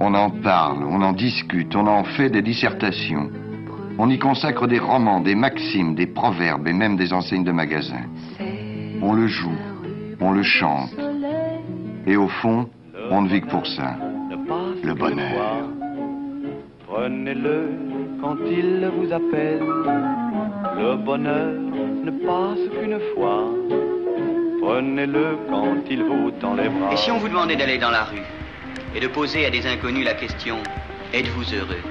On en parle, on en discute, on en fait des dissertations. On y consacre des romans, des maximes, des proverbes et même des enseignes de magasins. On le joue, on le chante. Et au fond, on ne vit que pour ça. Le bonheur. Prenez-le quand il vous appelle. Le bonheur ne passe qu'une fois. Prenez-le quand il vous tend les bras. Et si on vous demandait d'aller dans la rue? Et de poser à des inconnus la question Êtes-vous heureux?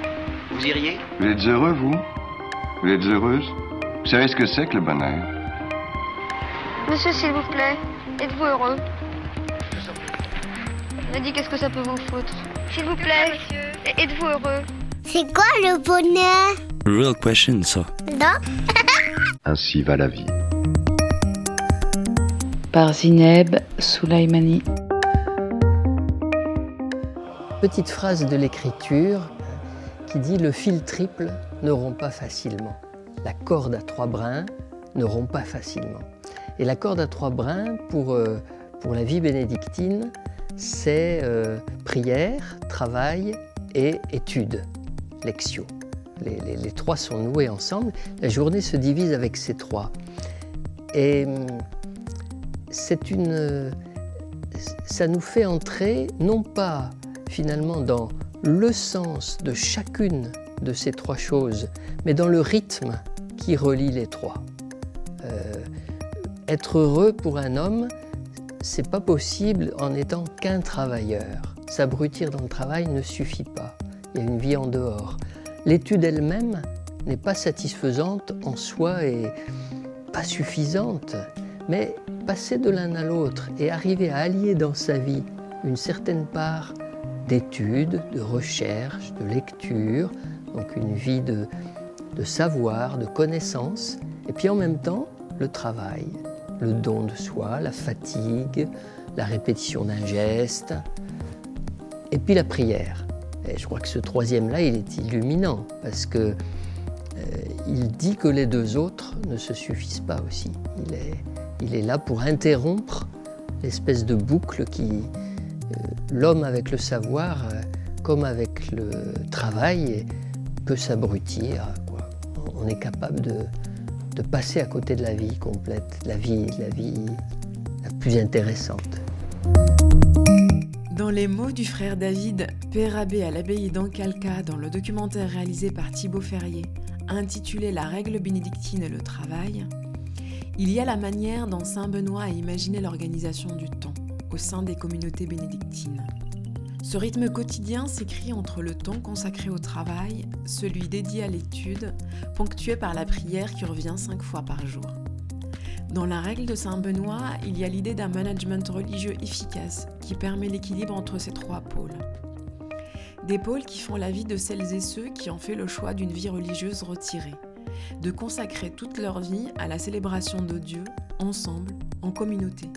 Vous iriez? Vous êtes heureux, vous? Vous êtes heureuse? Vous savez ce que c'est que le bonheur? Monsieur, s'il vous plaît, êtes-vous heureux? M'a dit qu'est-ce que ça peut vous foutre? S'il vous plaît, êtes-vous heureux? C'est quoi le bonheur? Real question, ça. Non. Ainsi va la vie. Par Zineb Soulaimani. Petite phrase de l'écriture qui dit Le fil triple ne rompt pas facilement. La corde à trois brins ne rompt pas facilement. Et la corde à trois brins, pour, euh, pour la vie bénédictine, c'est euh, prière, travail et étude, lectio. Les, les- trois sont noués ensemble. La journée se divise avec ces trois. Et hum, c'est une, euh, ça nous fait entrer non pas finalement dans le sens de chacune de ces trois choses, mais dans le rythme qui relie les trois. Euh, être heureux pour un homme, c'est pas possible en n'étant qu'un travailleur. S'abrutir dans le travail ne suffit pas. Il y a une vie en dehors. L'étude elle-même n'est pas satisfaisante en soi et pas suffisante, mais passer de l'un à l'autre et arriver à allier dans sa vie une certaine part d'études, de recherche, de lecture, donc une vie de, de savoir, de connaissance, et puis en même temps le travail, le don de soi, la fatigue, la répétition d'un geste, et puis la prière. Et je crois que ce troisième-là, il est illuminant, parce que euh, il dit que les deux autres ne se suffisent pas aussi. Il est, il est là pour interrompre l'espèce de boucle qui, l'homme avec le savoir, euh, comme avec le travail, peut s'abrutir. On est capable de, de passer à côté de la vie complète, la vie, la vie la plus intéressante. Dans les mots du frère David, père abbé à l'abbaye d'Ancalca dans le documentaire réalisé par Thibaut Ferrier, intitulé La règle bénédictine et le travail, il y a la manière dont Saint Benoît a imaginé l'organisation du temps au sein des communautés bénédictines. Ce rythme quotidien s'écrit entre le temps consacré au travail, celui dédié à l'étude, ponctué par la prière qui revient cinq fois par jour. Dans la règle de Saint Benoît, il y a l'idée d'un management religieux efficace qui permet l'équilibre entre ces trois pôles. Des pôles qui font la vie de celles et ceux qui ont fait le choix d'une vie religieuse retirée, de consacrer toute leur vie à la célébration de Dieu, ensemble, en communauté.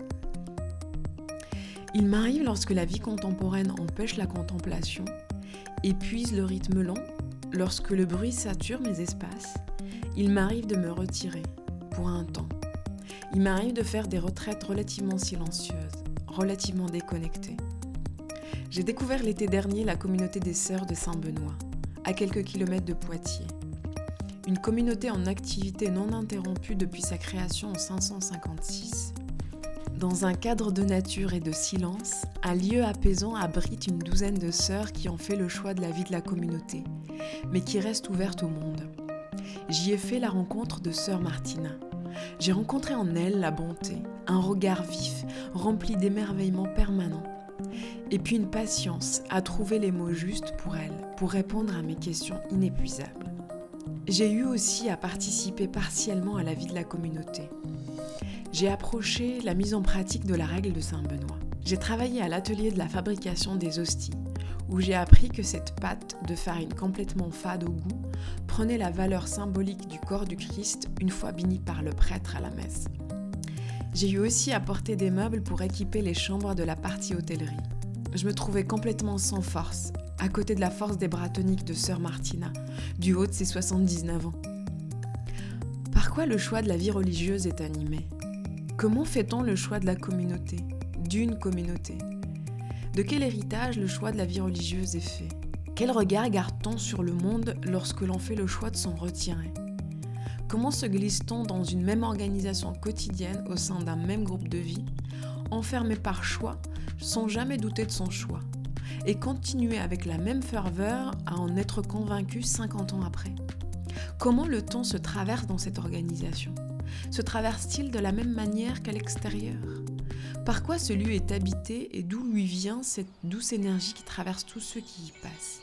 Il m'arrive lorsque la vie contemporaine empêche la contemplation, épuise le rythme lent, lorsque le bruit sature mes espaces, il m'arrive de me retirer, pour un temps. Il m'arrive de faire des retraites relativement silencieuses, relativement déconnectées. J'ai découvert l'été dernier la communauté des Sœurs de Saint-Benoît, à quelques kilomètres de Poitiers. Une communauté en activité non interrompue depuis sa création en 556. Dans un cadre de nature et de silence, un lieu apaisant abrite une douzaine de sœurs qui ont fait le choix de la vie de la communauté, mais qui restent ouvertes au monde. J'y ai fait la rencontre de sœur Martina. J'ai rencontré en elle la bonté, un regard vif, rempli d'émerveillement permanent, et puis une patience à trouver les mots justes pour elle, pour répondre à mes questions inépuisables. J'ai eu aussi à participer partiellement à la vie de la communauté. J'ai approché la mise en pratique de la règle de Saint-Benoît. J'ai travaillé à l'atelier de la fabrication des hosties, où j'ai appris que cette pâte de farine complètement fade au goût prenait la valeur symbolique du corps du Christ une fois béni par le prêtre à la messe. J'ai eu aussi à porter des meubles pour équiper les chambres de la partie hôtellerie. Je me trouvais complètement sans force, à côté de la force des bras toniques de sœur Martina, du haut de ses 79 ans. Par quoi le choix de la vie religieuse est animé? Comment fait-on le choix de la communauté D'une communauté? De quel héritage le choix de la vie religieuse est fait? Quel regard garde-t-on sur le monde lorsque l'on fait le choix de s'en retirer? Comment se glisse-t-on dans une même organisation quotidienne au sein d'un même groupe de vie, enfermé par choix, sans jamais douter de son choix, et continuer avec la même ferveur à en être convaincu 50 ans après? Comment le temps se traverse dans cette organisation? Se traverse-t-il de la même manière qu'à l'extérieur? Par quoi ce lieu est habité et d'où lui vient cette douce énergie qui traverse tous ceux qui y passent?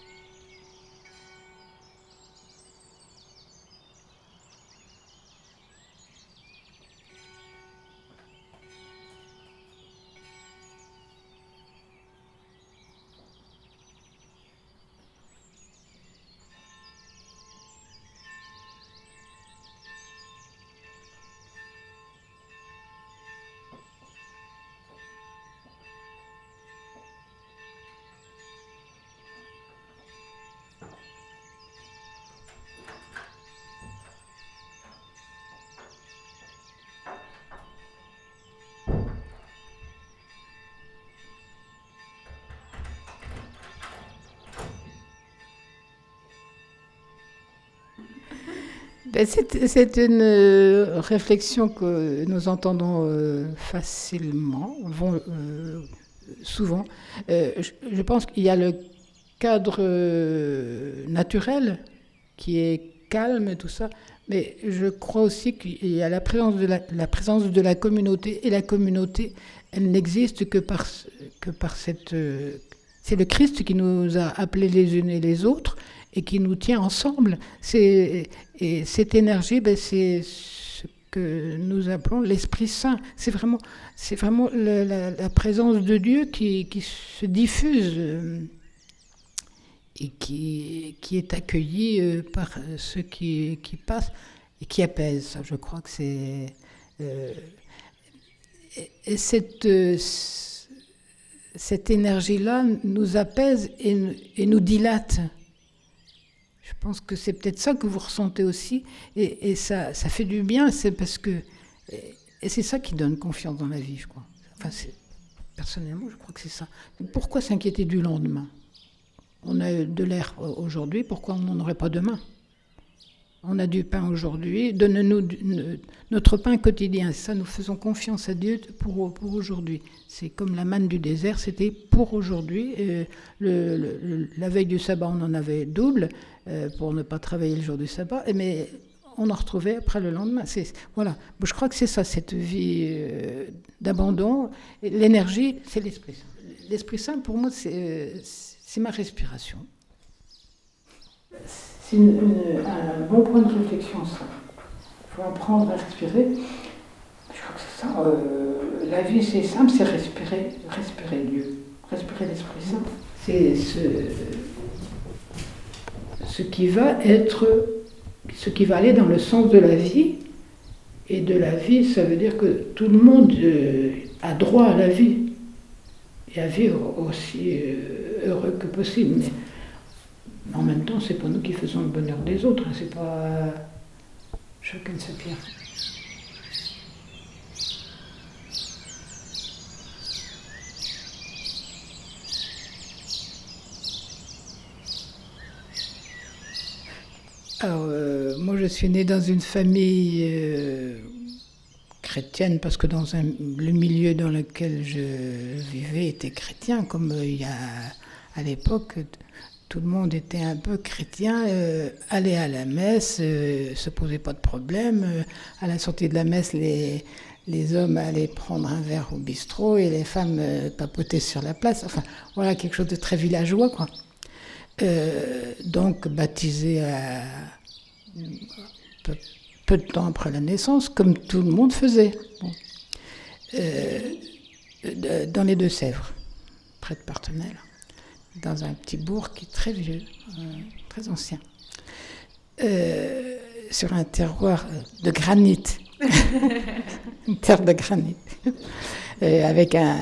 C'est une euh, réflexion que nous entendons euh, facilement, euh, souvent. je, pense qu'il y a le cadre naturel qui est calme, tout ça, mais je crois aussi qu'il y a la présence de la, la, présence de la communauté, et la communauté, elle n'existe que par, que par cette... c'est le Christ qui nous a appelés les unes et les autres, et qui nous tient ensemble. et cette énergie, ben, c'est ce que nous appelons l'Esprit Saint. C'est vraiment, vraiment la, présence de Dieu qui, se diffuse euh, et qui, est accueillie euh, par ceux qui, passent et qui apaise. Je crois que c'est... Euh, et cette, cette énergie-là nous apaise et nous dilate. Je pense que c'est peut-être ça que vous ressentez aussi, et, ça, fait du bien, c'est parce que... Et c'est ça qui donne confiance dans la vie, je crois. Enfin, personnellement, je crois que c'est ça. Pourquoi s'inquiéter du lendemain? On a de l'air aujourd'hui, pourquoi on n'en aurait pas demain? On a du pain aujourd'hui, donne-nous notre pain quotidien. Ça, nous faisons confiance à Dieu pour aujourd'hui. C'est comme la manne du désert, c'était pour aujourd'hui. la veille du sabbat, on en avait double euh, pour ne pas travailler le jour du sabbat, mais on en retrouvait après le lendemain. Voilà, je crois que c'est ça, cette vie euh, d'abandon. L'énergie, c'est l'Esprit Saint. L'Esprit Saint, pour moi, c'est ma respiration. C'est un bon point de réflexion, ça. Il faut apprendre à respirer. Je crois que c'est ça. Euh, la vie, c'est simple, c'est respirer, respirer Dieu, respirer l'Esprit Saint. C'est ce, ce qui va être, ce qui va aller dans le sens de la vie. Et de la vie, ça veut dire que tout le monde euh, a droit à la vie et à vivre aussi euh, heureux que possible. En même temps, c'est pas nous qui faisons le bonheur des autres, hein, c'est pas chacun de sa pierre. Alors, euh, moi, je suis née dans une famille euh, chrétienne parce que dans le milieu dans lequel je vivais était chrétien, comme euh, il y a à l'époque tout le monde était un peu chrétien, euh, allait à la messe, euh, se posait pas de problème. Euh, à la sortie de la messe, les, les hommes allaient prendre un verre au bistrot et les femmes papotaient sur la place. Enfin, voilà, quelque chose de très villageois, quoi. donc, baptisé à, peu, peu, de temps après la naissance, comme tout le monde faisait. dans les Deux-Sèvres, près de Partenelle dans un petit bourg qui est très vieux, euh, très ancien, euh, sur un terroir de granit, une terre de granit, euh, avec un,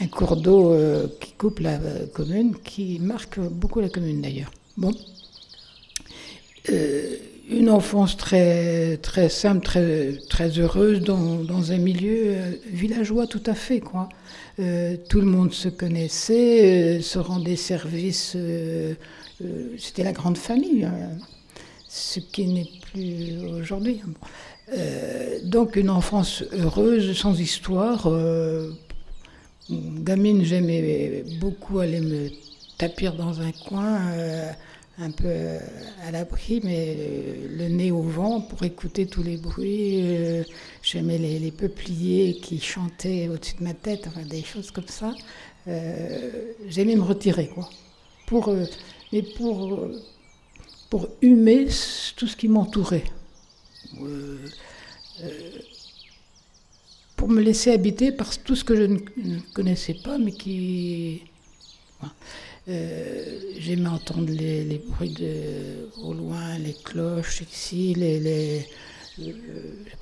un cours d'eau qui coupe la commune, qui marque beaucoup la commune d'ailleurs. Bon. Une enfance très, très simple, très, très heureuse dans, un milieu euh, villageois tout à fait. Quoi. Euh, tout le monde se connaissait, se rendait service. C'était la grande famille, hein, ce qui n'est plus aujourd'hui. donc une enfance heureuse, sans histoire. gamine, j'aimais beaucoup aller me tapir dans un coin un peu euh, à l'abri, mais le nez au vent pour écouter tous les bruits. Euh, j'aimais les, peupliers qui chantaient au-dessus de ma tête, enfin des choses comme ça. Euh, j'aimais me retirer, quoi. Pour, mais pour, pour humer tout ce qui m'entourait. pour me laisser habiter par tout ce que je ne, connaissais pas, mais qui. Euh, j'aimais entendre les, bruits de, au loin, les cloches ici, les, les, euh,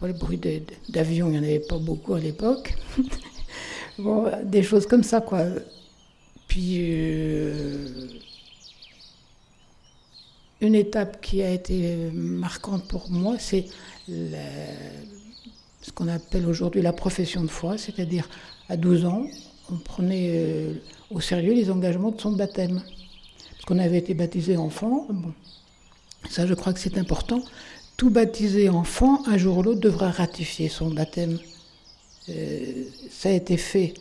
pas, les bruits d'avion, il n'y en avait pas beaucoup à l'époque. bon, des choses comme ça, quoi. Puis, euh, une étape qui a été marquante pour moi, c'est ce qu'on appelle aujourd'hui la profession de foi, c'est-à-dire à 12 ans, on prenait au sérieux les engagements de son baptême. Parce qu'on avait été baptisé enfant, ça je crois que c'est important. Tout baptisé enfant, un jour ou l'autre, devra ratifier son baptême. Euh, ça a été fait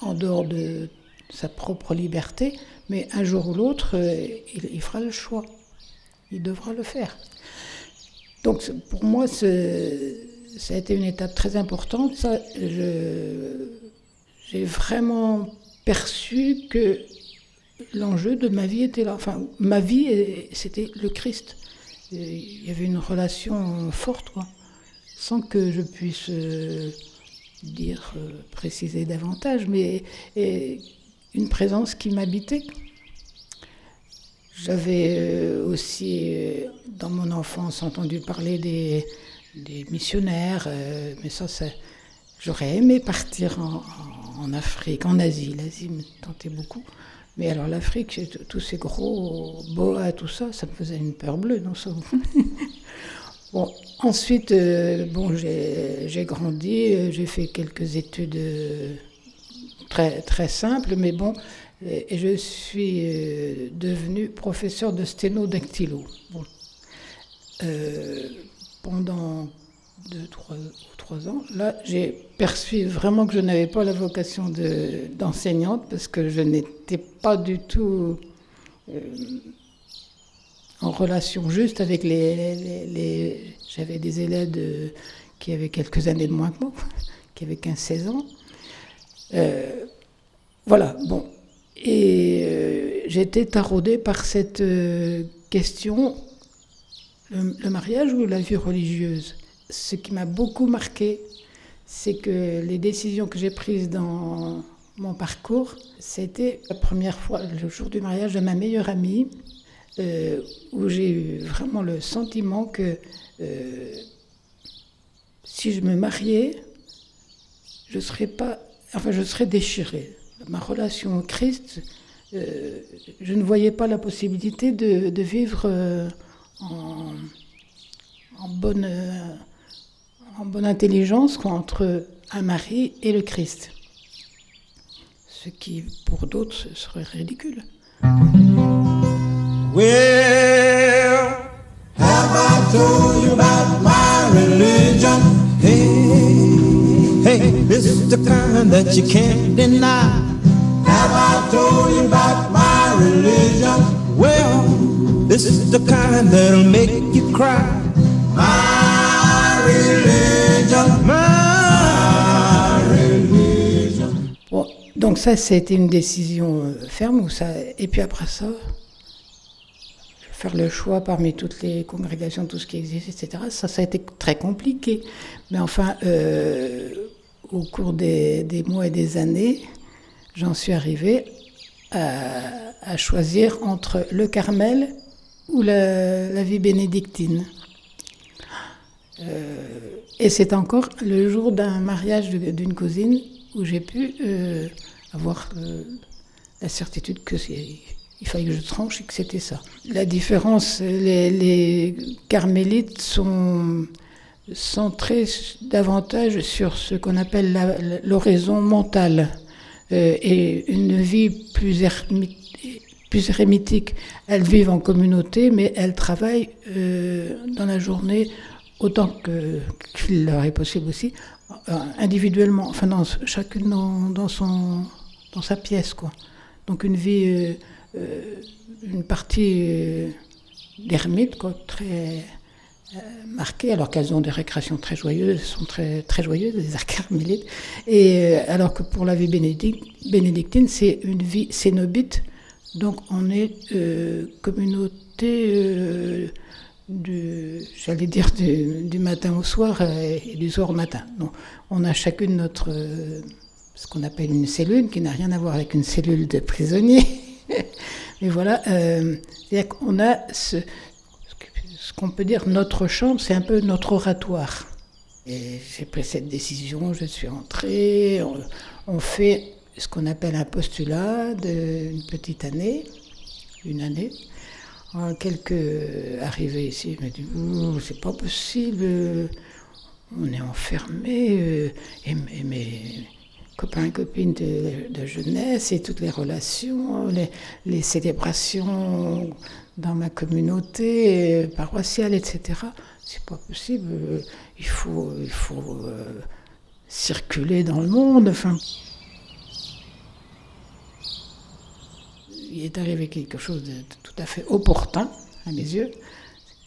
en dehors de sa propre liberté, mais un jour ou l'autre, euh, il, fera le choix. Il devra le faire. Donc pour moi, ça a été une étape très importante. J'ai vraiment perçu que l'enjeu de ma vie était là. Enfin, ma vie, c'était le Christ. Il y avait une relation forte, quoi, sans que je puisse euh, dire, euh, préciser davantage, mais une présence qui m'habitait. J'avais euh, aussi, dans mon enfance, entendu parler des, missionnaires, mais ça, j'aurais aimé partir en en Afrique, en Asie. L'Asie me tentait beaucoup. Mais alors l'Afrique, tous ces gros boas, tout ça, ça me faisait une peur bleue, non ça. bon, ensuite, euh, bon, j'ai grandi, euh, j'ai fait quelques études euh, très, très simples, mais bon, et, je suis devenu professeur de sténodactylo. Pendant deux, trois, trois ans, là, j'ai perçu vraiment que je n'avais pas la vocation d'enseignante parce que je n'étais pas du tout euh, en relation juste avec les. J'avais des élèves qui avaient quelques années de moins que moi, qui avaient 15-16 ans. Euh, voilà, bon. Et euh, j'étais taraudée par cette question le mariage ou la vie religieuse? Ce qui m'a beaucoup marqué, c'est que les décisions que j'ai prises dans mon parcours, c'était la première fois, le jour du mariage de ma meilleure amie, euh, où j'ai eu vraiment le sentiment que euh, si je me mariais, je serais pas, enfin, je serais déchirée. Ma relation au Christ, euh, je ne voyais pas la possibilité de, vivre en, en bonne en bonne intelligence entre un mari et le Christ. Ce qui, pour d'autres, serait ridicule. Well, have I told you about my religion? Hey, hey, this is the kind that you can't deny. Have I told you about my religion? Well, this is the kind that'll make you cry. My. Donc ça, c'était une décision euh, ferme. Ou ça... Et puis après ça, faire le choix parmi toutes les congrégations, tout ce qui existe, etc. Ça, ça a été très compliqué. Mais enfin, euh, au cours des, mois et des années, j'en suis arrivée à, choisir entre le Carmel ou la vie bénédictine. Euh, et c'est encore le jour d'un mariage d'une cousine où j'ai pu euh, avoir euh, la certitude que il fallait que je tranche et que c'était ça. La différence, les, carmélites sont centrés davantage sur ce qu'on appelle l'oraison mentale et une vie plus, plus érémitique. Elles vivent en communauté, mais elles travaillent dans la journée autant qu'il leur est possible aussi, euh, individuellement, enfin dans, chacune dans, dans, son, dans sa pièce. Quoi. Donc une vie euh, une partie euh, d'ermites, très euh, marquées, alors qu'elles ont des récréations très joyeuses, sont très, très joyeuses, les arcarmélites. Et alors que pour la vie bénédictine, c'est une vie cénobite, donc on est communauté du, j'allais dire du, matin au soir et, du soir au matin. Donc, on a chacune notre, ce qu'on appelle une cellule, qui n'a rien à voir avec une cellule de prisonnier. Mais voilà, euh, on a ce, ce qu'on peut dire notre chambre, c'est un peu notre oratoire. Et j'ai pris cette décision, je suis entrée, on, fait ce qu'on appelle un postulat d'une petite année, une année. Quelques arrivés ici me disent oh, c'est pas possible, on est enfermé, euh, et, et, copains, copines de, jeunesse et toutes les relations, les, célébrations dans ma communauté paroissiale, etc. C'est pas possible. Il faut, il faut euh, circuler dans le monde. Enfin, est arrivé quelque chose de tout à fait opportun à mes yeux,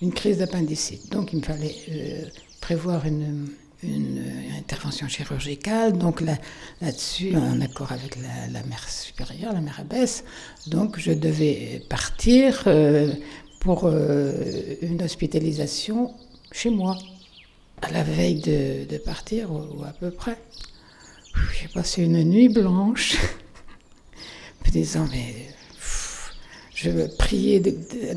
une crise d'appendicite. Donc il me fallait euh, prévoir une une intervention chirurgicale, donc là, là-dessus, en accord avec la, mère supérieure, la mère abbesse, donc je devais partir euh, pour euh, une hospitalisation chez moi, à la veille de, partir, ou, à peu près. J'ai passé une nuit blanche, me disant, mais je priais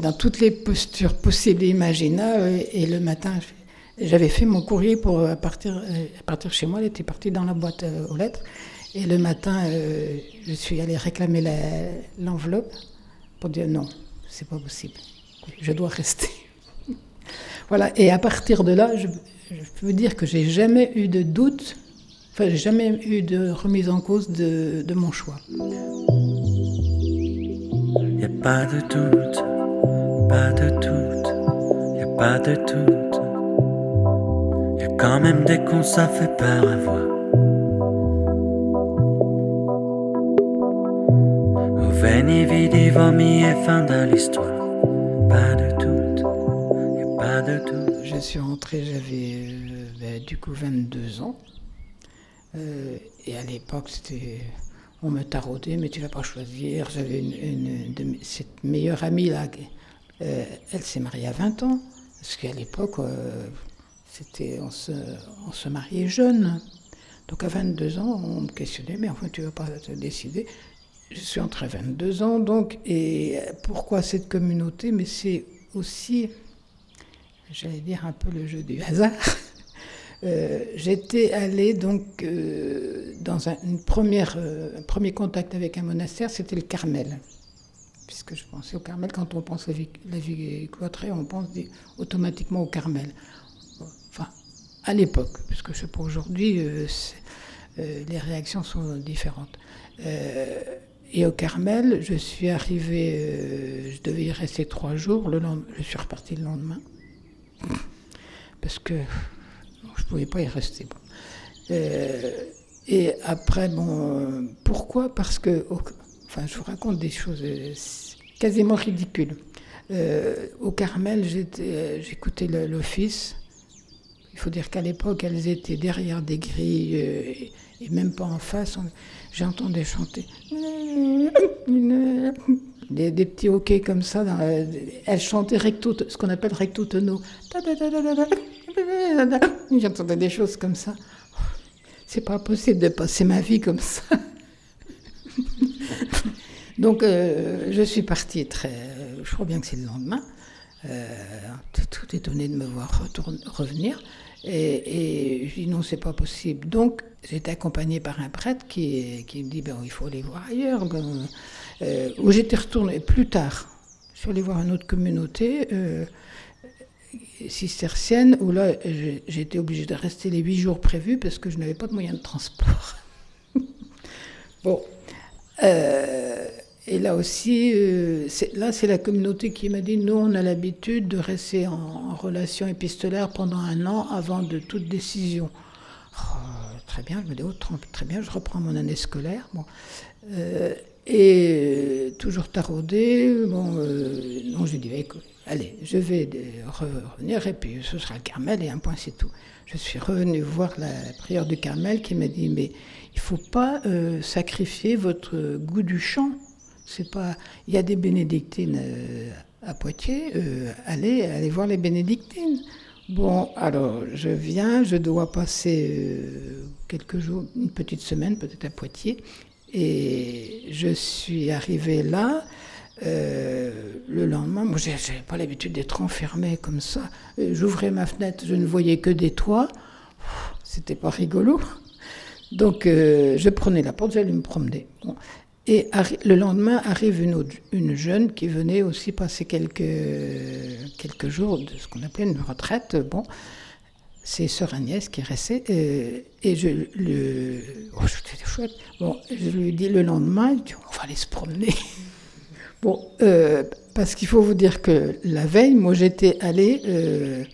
dans toutes les postures possibles et imaginables, et, le matin, je j'avais fait mon courrier pour euh, partir, euh, partir chez moi, elle était partie dans la boîte euh, aux lettres. Et le matin, je suis allée réclamer l'enveloppe pour dire non, c'est pas possible, je dois rester. voilà, et à partir de là, je, peux dire que j'ai jamais eu de doute, enfin, j'ai jamais eu de remise en cause de mon choix. N'y a pas de doute, pas de doute, n'y a pas de doute quand même dès qu'on ça fait peur à voir. Au veni vomi et fin de l'histoire. Pas de doute, y pas de doute. Je suis rentré, j'avais euh, ben, du coup 22 ans. Euh, et à l'époque, c'était on me taraudait, mais tu vas pas choisir. J'avais une, de cette meilleure amie là, euh, elle s'est mariée à 20 ans, parce qu'à l'époque, c'était, on se, on se mariait jeune. Donc à 22 ans, on me questionnait, mais enfin, tu vas pas te décider. Je suis entre 22 ans, donc, et pourquoi cette communauté? Mais c'est aussi, j'allais dire, un peu le jeu du hasard. Euh, j'étais allée donc euh, dans un, une euh, premier contact avec un monastère, c'était le Carmel. Puisque je pensais au Carmel, quand on pense à la vie, cloîtrée, on pense automatiquement au Carmel à l'époque, parce que je sais pas aujourd'hui, les réactions sont différentes. Et au Carmel, je suis arrivée, je devais y rester trois jours, le lendemain, je suis repartie le lendemain, parce que pouvais pas y rester. et après, bon, pourquoi? Parce que, enfin, je vous raconte des choses quasiment ridicules. au Carmel, j'écoutais l'office il faut dire qu'à l'époque, elles étaient derrière des grilles euh, et même pas en face. J'entendais chanter. Des, petits hoquets comme ça. elles chantaient recto, ce qu'on appelle recto tono. J'entendais des choses comme ça. C'est pas possible de passer ma vie comme ça. Donc, euh, je suis partie très. Je crois bien que c'est le lendemain. Euh, tout étonné de me voir revenir. Et, je dis non, c'est pas possible. Donc, j'étais accompagnée par un prêtre qui, me dit ben, il faut aller voir ailleurs. Ben, euh, où j'étais retournée plus tard. Je suis allée voir une autre communauté cistercienne où là, j'étais obligée de rester les huit jours prévus parce que je n'avais pas de moyen de transport. bon. Euh, et là aussi, euh, là, c'est la communauté qui m'a dit nous, on a l'habitude de rester en, relation épistolaire pendant un an avant de toute décision. Oh, très bien, je me dis oh, très bien, je reprends mon année scolaire. Bon. Euh, et toujours taraudé, bon, non, je dis écoute, allez, je vais revenir et puis ce sera le Carmel et un point, c'est tout. Je suis revenu voir la prière du Carmel qui m'a dit mais il faut pas sacrifier votre goût du chant c'est pas. Il y a des bénédictines euh, à Poitiers. Euh, allez, allez voir les bénédictines. Bon, alors je viens, je dois passer euh, quelques jours, une petite semaine peut-être à Poitiers, et je suis arrivée là. Le lendemain, moi j'ai pas l'habitude d'être enfermée comme ça. J'ouvrais ma fenêtre, je ne voyais que des toits. C'était pas rigolo. Donc je prenais la porte, j'allais me promener. Et le lendemain arrive une, jeune qui venait aussi passer quelques, quelques jours de ce qu'on appelait une retraite. Bon, c'est Sœur Agnès qui restait. Euh, et je, le, oh, chouette. Bon, je lui dis le lendemain, on va aller se promener. bon, euh, parce qu'il faut vous dire que la veille, moi j'étais allée, euh,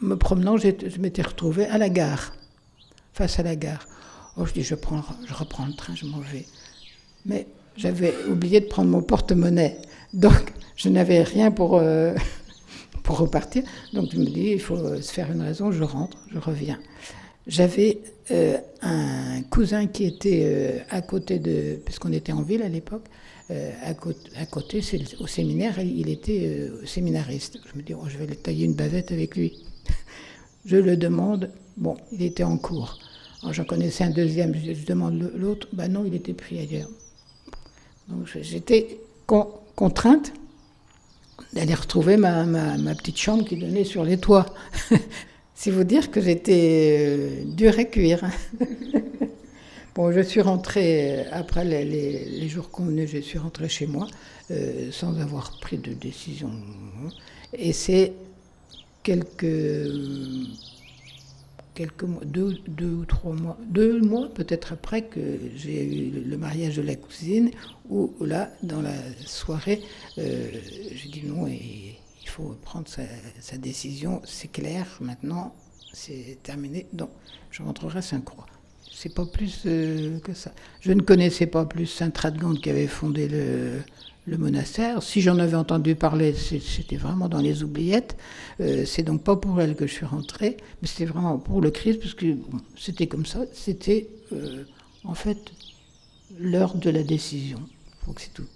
me promenant, je m'étais retrouvée à la gare, face à la gare. Oh, je dis, je, prends, je reprends le train, je m'en vais. Mais j'avais oublié de prendre mon porte-monnaie. Donc, je n'avais rien pour, euh, pour repartir. Donc, je me dis, il faut se faire une raison, je rentre, je reviens. J'avais un cousin qui était à côté de. Puisqu'on était en ville à l'époque, à, côté, à côté au séminaire, il était séminariste. Je me dis, oh, je vais tailler une bavette avec lui. je le demande. Bon, il était en cours. J'en connaissais un deuxième, je, demande l'autre. Ben non, il était pris ailleurs. Donc j'étais contrainte d'aller retrouver ma, petite chambre qui donnait sur les toits. C'est vous dire que j'étais euh, dure à cuire. bon, je suis rentrée, euh, après les, jours convenus, je suis rentrée chez moi euh, sans avoir pris de décision. Et c'est quelques quelques mois, deux, ou trois mois, deux mois peut-être après que j'ai eu le mariage de la cousine, où là, dans la soirée, euh, j'ai dit non, et il faut prendre sa, décision, c'est clair, maintenant, c'est terminé, donc je rentrerai à Saint-Croix. C'est pas plus euh, que ça. Je ne connaissais pas plus Saint Radegond qui avait fondé le, monastère. Si j'en avais entendu parler, c'était vraiment dans les oubliettes. Euh, c'est donc pas pour elle que je suis rentrée, mais c'était vraiment pour le Christ, parce que c'était comme ça. C'était euh, en fait l'heure de la décision. Donc c'est tout.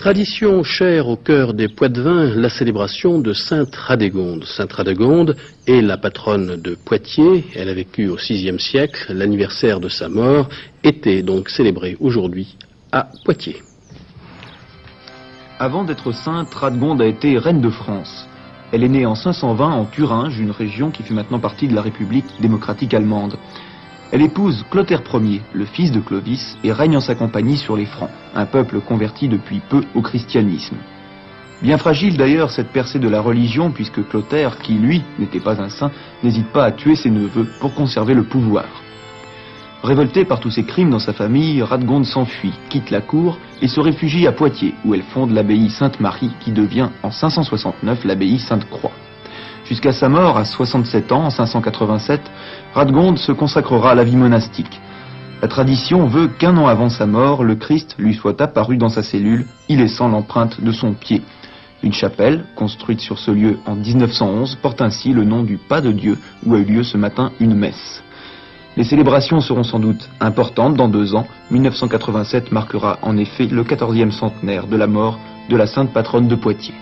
Tradition chère au cœur des Poitevins, la célébration de Sainte Radégonde. Sainte Radégonde est la patronne de Poitiers. Elle a vécu au VIe siècle. L'anniversaire de sa mort était donc célébré aujourd'hui à Poitiers. Avant d'être sainte, Radegonde a été reine de France. Elle est née en 520 en Thuringe, une région qui fait maintenant partie de la République démocratique allemande. Elle épouse Clotaire Ier, le fils de Clovis, et règne en sa compagnie sur les Francs, un peuple converti depuis peu au christianisme. Bien fragile d'ailleurs cette percée de la religion, puisque Clotaire, qui lui n'était pas un saint, n'hésite pas à tuer ses neveux pour conserver le pouvoir. Révoltée par tous ces crimes dans sa famille, Radgonde s'enfuit, quitte la cour et se réfugie à Poitiers, où elle fonde l'abbaye Sainte-Marie, qui devient en 569 l'abbaye Sainte-Croix. Jusqu'à sa mort, à 67 ans, en 587, Radgonde se consacrera à la vie monastique. La tradition veut qu'un an avant sa mort, le Christ lui soit apparu dans sa cellule, y laissant l'empreinte de son pied. Une chapelle, construite sur ce lieu en 1911, porte ainsi le nom du Pas de Dieu, où a eu lieu ce matin une messe. Les célébrations seront sans doute importantes dans deux ans. 1987 marquera en effet le 14e centenaire de la mort de la sainte patronne de Poitiers.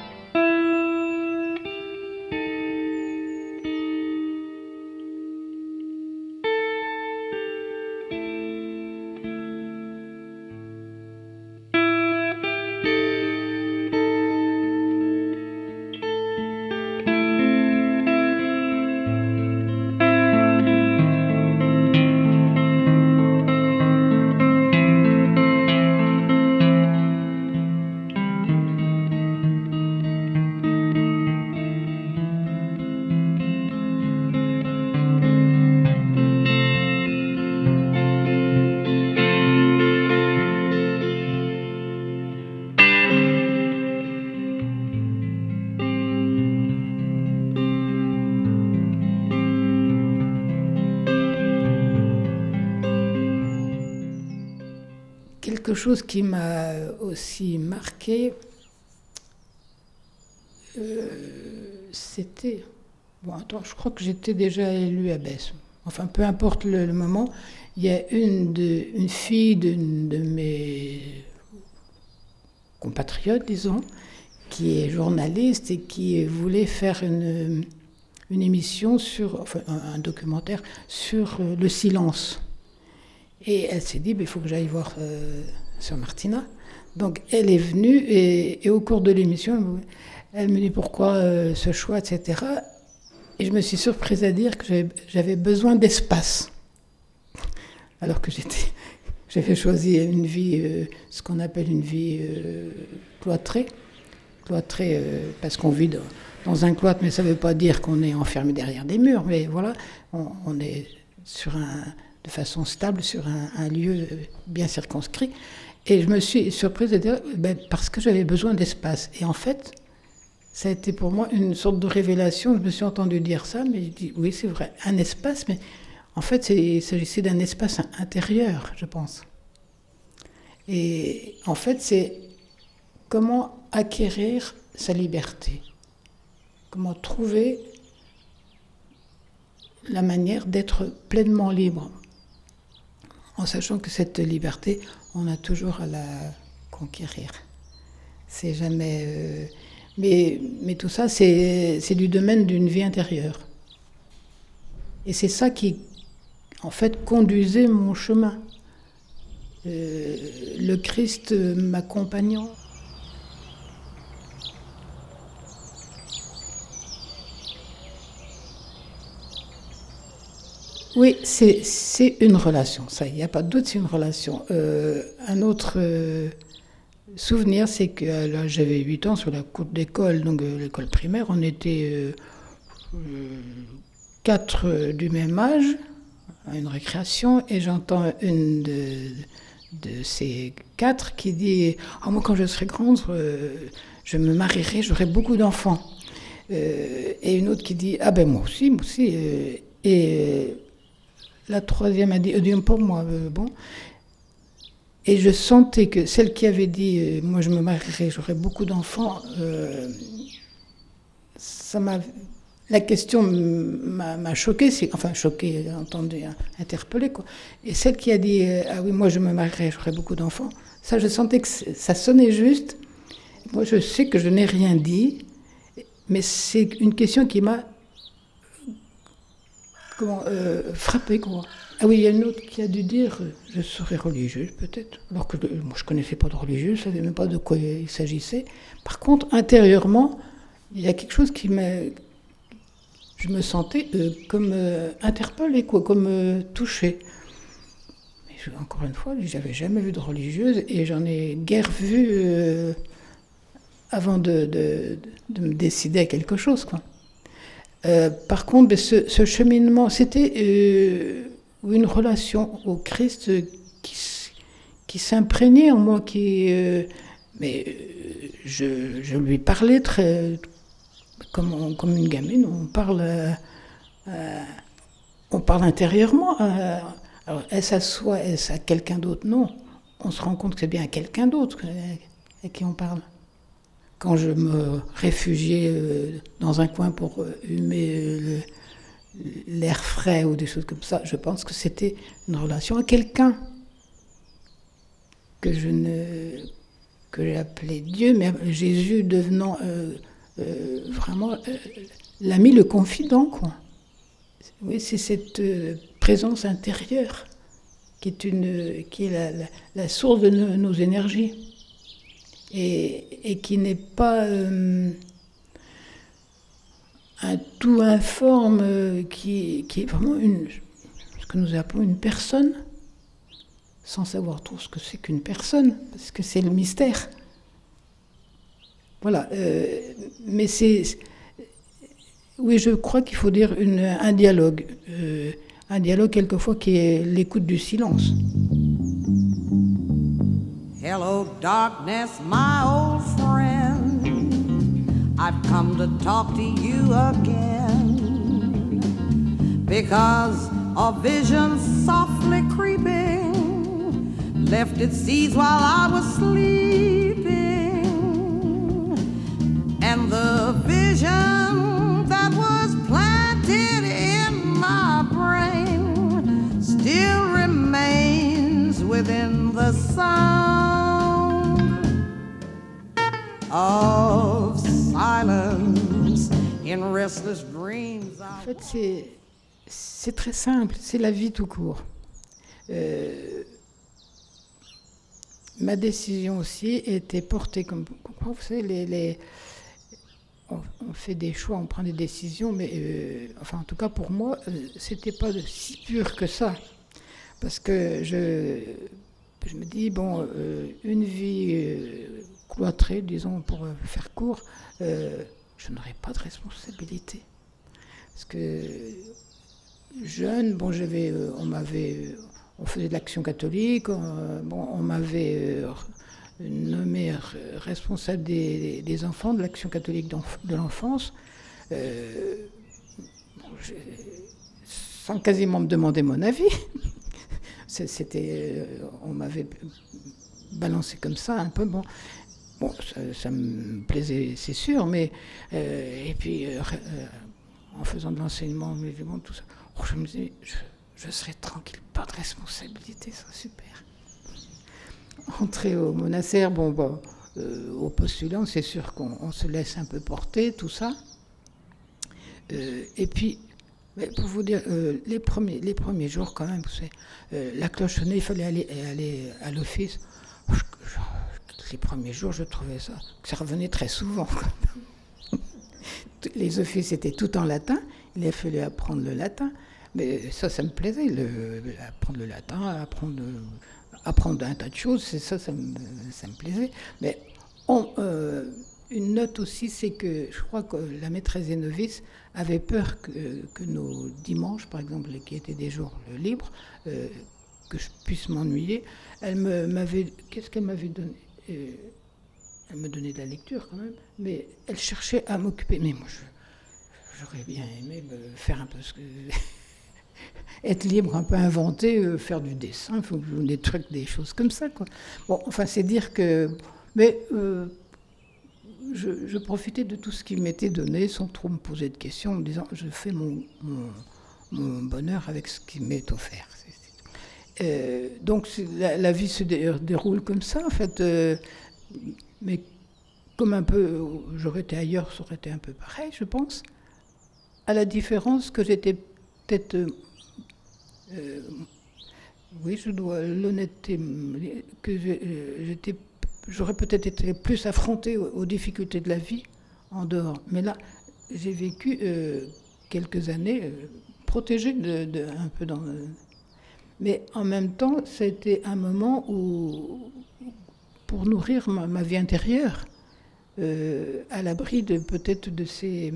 Chose qui m'a aussi marqué, euh, c'était. Bon, attends, je crois que j'étais déjà élue à Besse. Enfin, peu importe le, moment, il y a une, de, une fille d'une de mes compatriotes, disons, qui est journaliste et qui voulait faire une, une émission sur, enfin, un, documentaire sur euh, le silence. Et elle s'est dit, il faut que j'aille voir euh, Sœur Martina. Donc elle est venue et, au cours de l'émission, elle me dit pourquoi euh, ce choix, etc. Et je me suis surprise à dire que j'avais besoin d'espace. Alors que j'avais choisi une vie, euh, ce qu'on appelle une vie euh, cloîtrée. Cloîtrée euh, parce qu'on vit dans, un cloître, mais ça ne veut pas dire qu'on est enfermé derrière des murs. Mais voilà, on, est sur un, de façon stable sur un, lieu bien circonscrit. Et je me suis surprise de dire, ben, parce que j'avais besoin d'espace. Et en fait, ça a été pour moi une sorte de révélation. Je me suis entendu dire ça, mais je dis oui, c'est vrai, un espace, mais en fait, il s'agissait d'un espace intérieur, je pense. Et en fait, c'est comment acquérir sa liberté, comment trouver la manière d'être pleinement libre, en sachant que cette liberté, on a toujours à la conquérir. C'est jamais. Euh, mais, tout ça, c'est du domaine d'une vie intérieure. Et c'est ça qui, en fait, conduisait mon chemin. Euh, le Christ m'accompagnant. Oui, c'est une relation, ça, il n'y a pas de doute, c'est une relation. Euh, un autre euh, souvenir, c'est que j'avais 8 ans sur la cour d'école, donc euh, l'école primaire, on était quatre du même âge à une récréation et j'entends une de, ces quatre qui dit oh, Moi, quand je serai grande, je me marierai, j'aurai beaucoup d'enfants. et une autre qui dit Ah ben moi aussi, moi aussi. et la troisième a dit, dit pour moi, bon. Et je sentais que celle qui avait dit euh, Moi, je me marierai, j'aurai beaucoup d'enfants, euh, ça m'a. La question m'a choqué, enfin choqué, entendu, hein, quoi. Et celle qui a dit euh, ah oui moi je me marierai, j'aurai beaucoup d'enfants, ça je sentais que ça sonnait juste. Moi je sais que je n'ai rien dit, mais c'est une question qui m'a comment frappé quoi. Ah oui, il y a une autre qui a dû dire euh, je serai religieuse peut-être. Alors que euh, moi je connaissais pas de religieuse, je savais même pas de quoi il s'agissait. Par contre, intérieurement, il y a quelque chose qui m'a. Je me sentais euh, comme interpellée, quoi, comme touchée. Mais encore une fois, j'avais jamais vu de religieuse et j'en ai guère vu avant de, de, de, me décider à quelque chose, quoi. Par contre, ben, ce, cheminement, c'était ou une relation au Christ qui, s'imprégnait en moi, qui, euh, mais euh, je, lui parlais très comme, une gamine, on parle, euh, on parle intérieurement. est-ce à soi, est-ce à quelqu'un d'autre? Non. On se rend compte que c'est bien à quelqu'un d'autre à qui on parle. Quand je me réfugiais dans un coin pour humer l'air frais ou des choses comme ça. Je pense que c'était une relation à quelqu'un que je ne que appelé Dieu, mais Jésus devenant euh, euh, vraiment euh, l'ami, le confident, quoi. Oui, c'est cette présence intérieure qui est, une, qui est la, source de nos, énergies et, qui n'est pas un tout informe euh, qui, qui, est vraiment une, ce que nous appelons une personne, sans savoir trop ce que c'est qu'une personne, parce que c'est le mystère. Voilà. Euh, mais c'est. Oui, je crois qu'il faut dire un dialogue. Euh, un dialogue, quelquefois, qui est l'écoute du silence. Hello, darkness, my old friend. I've come to talk to you again. Because a vision softly creeping left its seeds while I was sleeping, and the vision that was planted in my brain still remains within the sound of silence in restless dreams. En fait, c'est, c'est très simple, c'est la vie tout court. Euh, ma décision aussi était portée comme, on, fait des choix, on prend des décisions, mais euh, enfin en tout cas pour moi, euh, c'était pas si pur que ça, parce que je, je me dis bon, euh, une vie euh, disons pour faire court, euh, je n'aurais pas de responsabilité, parce que jeune, bon, j'avais, on m'avait on faisait de l'action catholique, on, bon, on m'avait euh, nommé responsable des, enfants de l'action catholique de l'enfance, euh, sans quasiment me demander mon avis. C'était, euh, on m'avait balancé comme ça un peu. Bon, bon ça, ça me plaisait, c'est sûr, mais euh, et puis euh, en faisant de l'enseignement, tout ça, oh, je me disais. Je, je serai tranquille, pas de responsabilité, c'est super. Entrer au monastère, bon, bon euh, au postulant, c'est sûr qu'on se laisse un peu porter, tout ça. Euh, et puis, pour vous dire, euh, les, premiers, les premiers jours, quand même, vous savez, la cloche sonnait, il fallait aller, aller à l'office. Les premiers jours, je trouvais ça, ça revenait très souvent. les offices étaient tout en latin, il a fallu apprendre le latin. Mais ça, ça me plaisait, apprendre le latin, apprendre, apprendre un tas de choses, ça, ça me, plaisait. Mais euh, une note aussi, c'est que je crois que la maîtresse des novices avait peur que, que nos dimanches, par exemple, qui étaient des jours libres, euh, que je puisse m'ennuyer. Elle m'avait, qu'est-ce qu'elle m'avait donné? Elle me donnait de la lecture quand même, mais elle cherchait à m'occuper. Mais moi, j'aurais bien aimé faire un peu ce que être libre, un peu inventer, euh, faire du dessin, des trucs, des choses comme ça. Bon, enfin, c'est dire que. Mais euh, je, profitais de tout ce qui m'était donné sans trop me poser de questions, en me disant je fais mon bonheur avec ce qui m'est offert. Euh, donc la, vie se dé, déroule comme ça, en fait. Euh, mais comme un peu, j'aurais été ailleurs, ça aurait été un peu pareil, je pense. À la différence que j'étais peut-être euh, oui, je dois l'honnêteté que j'étais, j'aurais peut-être été plus affrontée aux, difficultés de la vie en dehors. Mais là, j'ai vécu quelques années protégée de, un peu dans. Mais en même temps, c'était un moment où, pour nourrir ma, vie intérieure, euh, à l'abri de peut-être de ces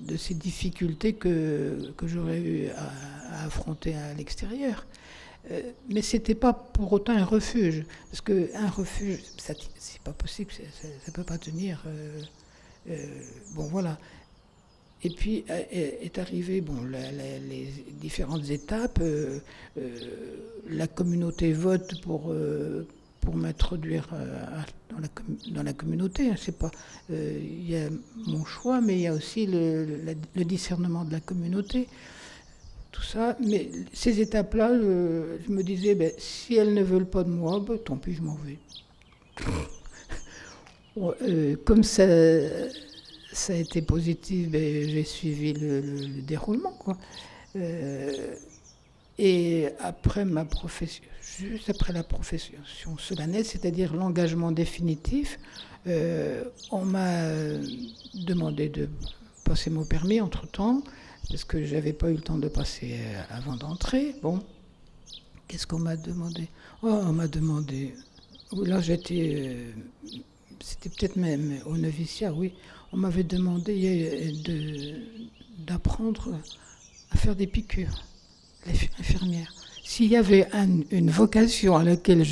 de ces difficultés que, que j'aurais eu à, affronter à l'extérieur. Euh, mais ce n'était pas pour autant un refuge, parce qu'un refuge, c'est pas possible, ça ne peut pas tenir. Euh, bon, voilà. Et puis est arrivé bon, les différentes étapes. Euh, la communauté vote pour pour m'introduire euh, dans, la, dans la communauté. Euh, il y a mon choix, mais il y a aussi le, discernement de la communauté. Tout ça, mais ces étapes-là, je, je, me disais, ben, si elles ne veulent pas de moi, ben, tant pis, je m'en vais. euh, comme ça, ça a été positif, ben, j'ai suivi le, le, déroulement. Quoi. Euh, et après ma profession, juste après la profession solennelle, c'est-à-dire l'engagement définitif, euh, on m'a demandé de passer mon permis entre-temps, parce que je n'avais pas eu le temps de passer euh, avant d'entrer. Bon, qu'est-ce qu'on m'a demandé? Oh, on m'a demandé... Là, j'étais... C'était peut-être même au noviciat, oui. On m'avait demandé d'apprendre à faire des piqûres infirmière. S'il y avait un, une vocation à laquelle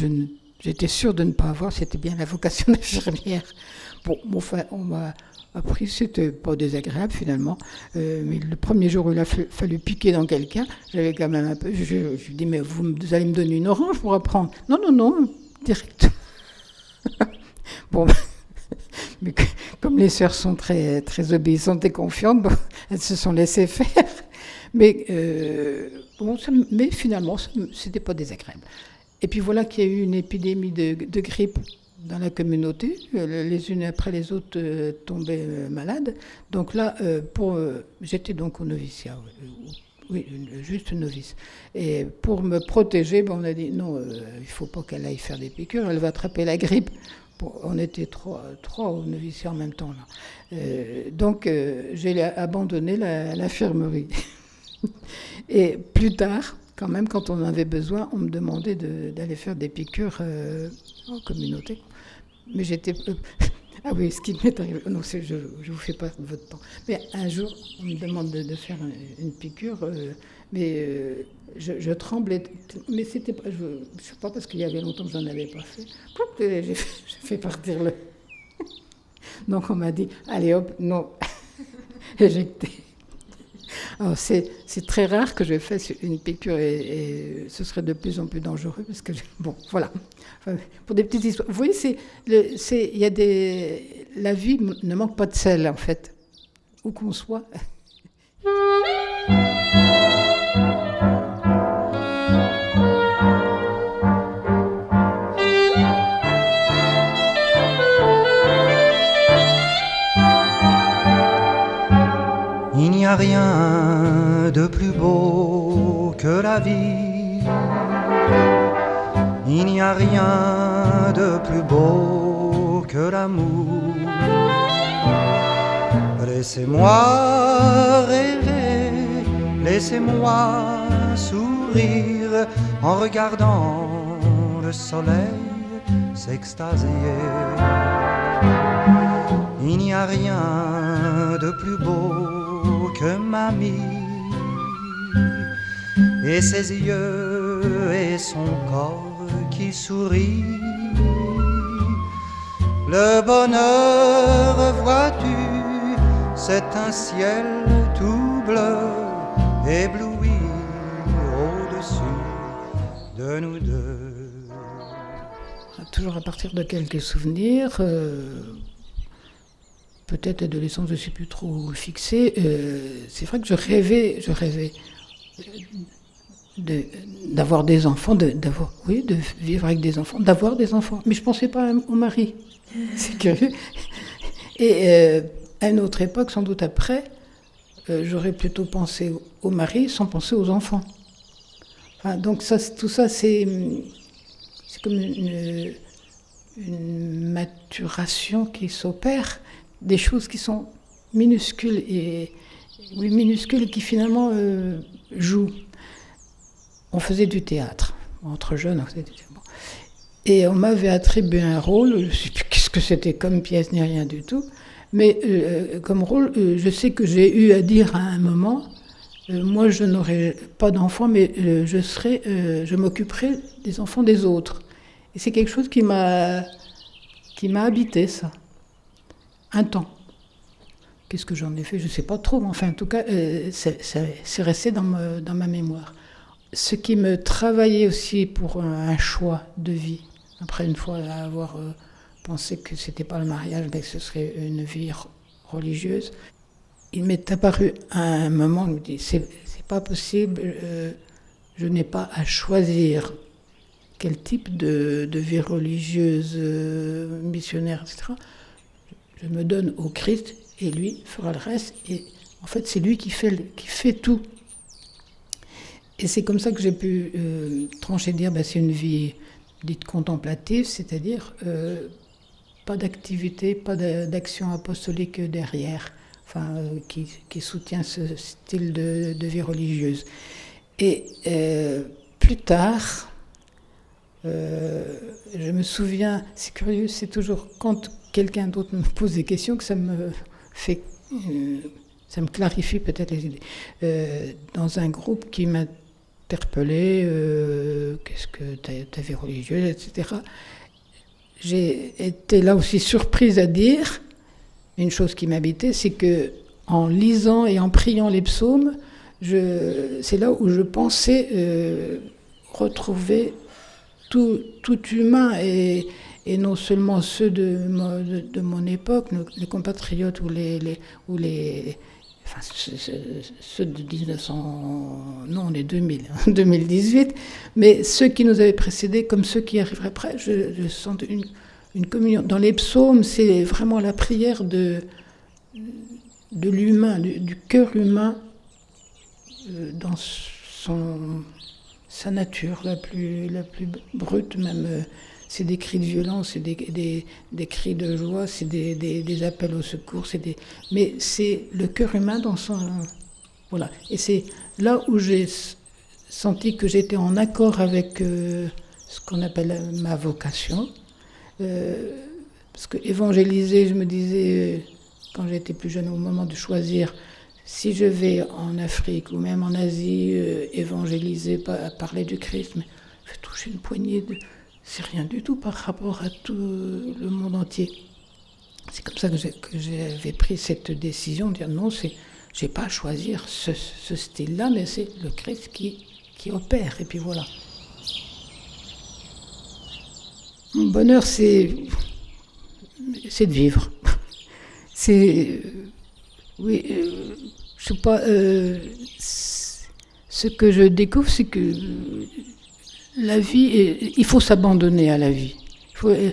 j'étais sûre de ne pas avoir, c'était bien la vocation d'infirmière. Bon, enfin, on m'a Après, c'était pas désagréable finalement. Euh, mais le premier jour où il a fallu piquer dans quelqu'un, j'avais quand même un peu. Je, lui dis Mais vous, allez me donner une orange pour apprendre Non, non, non, direct. bon, mais comme les sœurs sont très, très obéissantes et confiantes, elles se sont laissées faire. Mais, euh, bon, mais finalement, c'était pas désagréable. Et puis voilà qu'il y a eu une épidémie de, grippe dans la communauté, euh, les unes après les autres euh, tombaient euh, malades. Donc là, j'étais donc au noviciat, oui, juste novice. Et pour me protéger, on a dit non, il ne faut pas qu'elle aille faire des piqûres, elle va attraper la grippe. On était trois, trois au noviciat en même temps. Là. donc j'ai abandonné l'infirmerie. Et plus tard, quand même, quand on avait besoin, on me demandait d'aller faire des piqûres en communauté. Mais j'étais. Euh, ah oui, ce qui m'est arrivé. Non, je ne vous fais pas votre temps. Mais un jour, on me demande de, faire une, piqûre, euh, mais euh, je, tremblais. Mais c'était pas. Je sais pas parce qu'il y avait longtemps que j'en avais pas fait. J'ai fait partir le. Donc on m'a dit allez hop, non, éjecté. C'est très rare que je fasse une piqûre et, ce serait de plus en plus dangereux parce que, bon, voilà. pour des petites histoires. Vous voyez, c'est, il y a des, la vie ne manque pas de sel en fait, où qu'on soit. A rien de plus beau que la vie. Il n'y a rien de plus beau que l'amour. Laissez-moi rêver, laissez-moi sourire en regardant le soleil s'extasier. Il n'y a rien de plus beau que mamie et ses yeux et son corps qui sourit. Le bonheur, vois-tu, c'est un ciel tout bleu, ébloui au-dessus de nous deux. Toujours à partir de quelques souvenirs, euh, peut-être adolescence, je ne suis plus trop fixée. Euh, c'est vrai que je rêvais, je rêvais d'avoir des enfants, d'avoir, oui, de vivre avec des enfants, d'avoir des enfants. Mais je ne pensais pas au mari. C'est curieux. Et euh, à une autre époque, sans doute après, euh, j'aurais plutôt pensé au mari sans penser aux enfants. donc tout ça, c'est, comme une maturation qui s'opère des choses qui sont minuscules et oui, minuscules qui finalement euh, jouent. On faisait du théâtre entre jeunes. Et on m'avait attribué un rôle, je sais plus qu'est-ce que c'était comme pièce ni rien du tout, mais euh, comme rôle, euh, je sais que j'ai eu à dire à un moment, moi je n'aurai pas d'enfants, mais je serai, je m'occuperai des enfants des autres. Et c'est quelque chose qui m'a qui m'a habité ça un temps. Qu'est-ce que j'en ai fait? Je ne sais pas trop, mais enfin, en tout cas, euh, c'est resté dans, ma mémoire. Ce qui me travaillait aussi pour un, choix de vie, après une fois avoir euh, pensé que ce n'était pas le mariage, mais que ce serait une vie religieuse, il m'est apparu à un moment, je me dis, c'est pas possible, euh, je n'ai pas à choisir quel type de, de vie religieuse, missionnaire, etc je me donne au Christ et lui fera le reste. Et en fait, c'est lui qui fait, tout. Et c'est comme ça que j'ai pu euh, trancher dire bah, c'est une vie dite contemplative, c'est-à-dire euh, pas d'activité, pas d'action apostolique derrière, enfin, euh, qui, soutient ce style de, de vie religieuse. Et plus tard, je me souviens, c'est curieux, c'est toujours quand quelqu'un d'autre me pose des questions que ça me fait, euh, ça me clarifie peut-être les idées. Euh, dans un groupe qui m'interpellait, euh, qu'est-ce que ta, vie religieuse, etc. J'ai été là aussi surprise à dire une chose qui m'habitait, c'est que en lisant et en priant les psaumes, c'est là où je pensais euh, retrouver tout, tout humain et, et, non seulement ceux de, mon époque, les compatriotes ou les, les, ou les enfin, ceux de 1900, non, on est 2000, 2018, mais ceux qui nous avaient précédés comme ceux qui arriveraient après, je, sens une, une communion. Dans les psaumes, c'est vraiment la prière de, de l'humain, du, cœur humain euh, dans son, sa nature la plus, la plus brute, même. Euh, c'est des cris de violence, c'est des, des, des, cris de joie, c'est des, des, appels au secours, c'est des... mais c'est le cœur humain dans son... Voilà. Et c'est là où j'ai senti que j'étais en accord avec euh, ce qu'on appelle ma vocation. parce que évangéliser, je me disais, quand j'étais plus jeune, au moment de choisir si je vais en Afrique ou même en Asie euh, évangéliser, parler du Christ, mais je vais toucher une poignée de... C'est rien du tout par rapport à tout le monde entier. C'est comme ça que j'avais pris cette décision de dire non, c'est, j'ai pas à choisir ce, ce style-là, mais c'est le Christ qui, qui opère. Et puis voilà. Mon bonheur, c'est, c'est de vivre c'est. oui, euh, je sais pas. Euh, ce que je découvre, c'est que la vie, il faut s'abandonner à la vie. Il faut euh,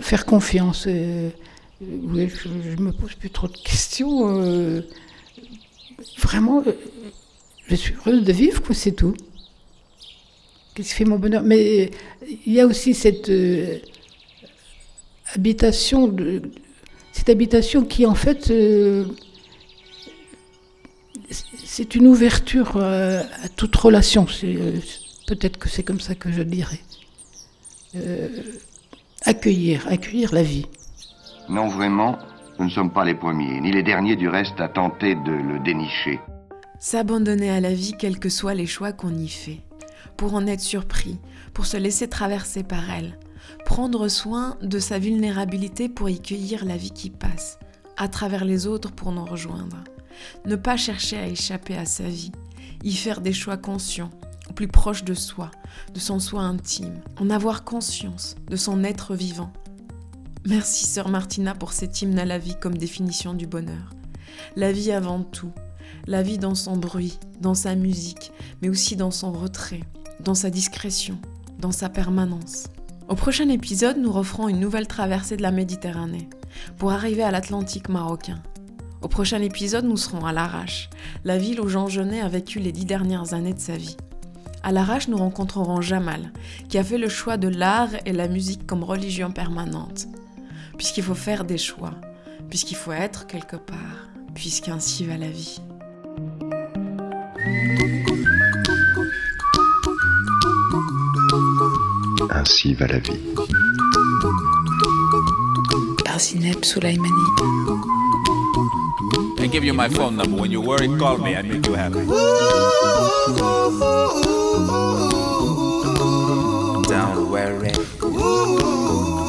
faire confiance. oui, je, ne me pose plus trop de questions. vraiment, je suis heureuse de vivre, quoi, c'est tout. Qu'est-ce qui fait mon bonheur? Mais il y a aussi cette habitation habitation qui en fait euh, c'est une ouverture euh, à toute relation. Euh, peut-être que c'est comme ça que je dirais. accueillir, accueillir la vie. Non, vraiment, nous ne sommes pas les premiers, ni les derniers du reste à tenter de le dénicher. S'abandonner à la vie, quels que soient les choix qu'on y fait, pour en être surpris, pour se laisser traverser par elle, prendre soin de sa vulnérabilité pour y cueillir la vie qui passe, à travers les autres pour nous rejoindre. Ne pas chercher à échapper à sa vie, y faire des choix conscients, plus proches de soi, de son soi intime, en avoir conscience de son être vivant. Merci sœur Martina pour cet hymne à la vie comme définition du bonheur. La vie avant tout, la vie dans son bruit, dans sa musique, mais aussi dans son retrait, dans sa discrétion, dans sa permanence. Au prochain épisode, nous referons une nouvelle traversée de la Méditerranée pour arriver à l'Atlantique marocain. Au prochain épisode, nous serons à Larache, la ville où Jean Genet a vécu les dix dernières années de sa vie. À Larache, nous rencontrerons Jamal, qui a fait le choix de l'art et la musique comme religion permanente. Puisqu'il faut faire des choix, puisqu'il faut être quelque part, puisqu'ainsi va la vie. Ainsi va la vie. Par Zineb Soulaimani. I give you my phone number. When you worry, call me. I make you happy. Don't worry.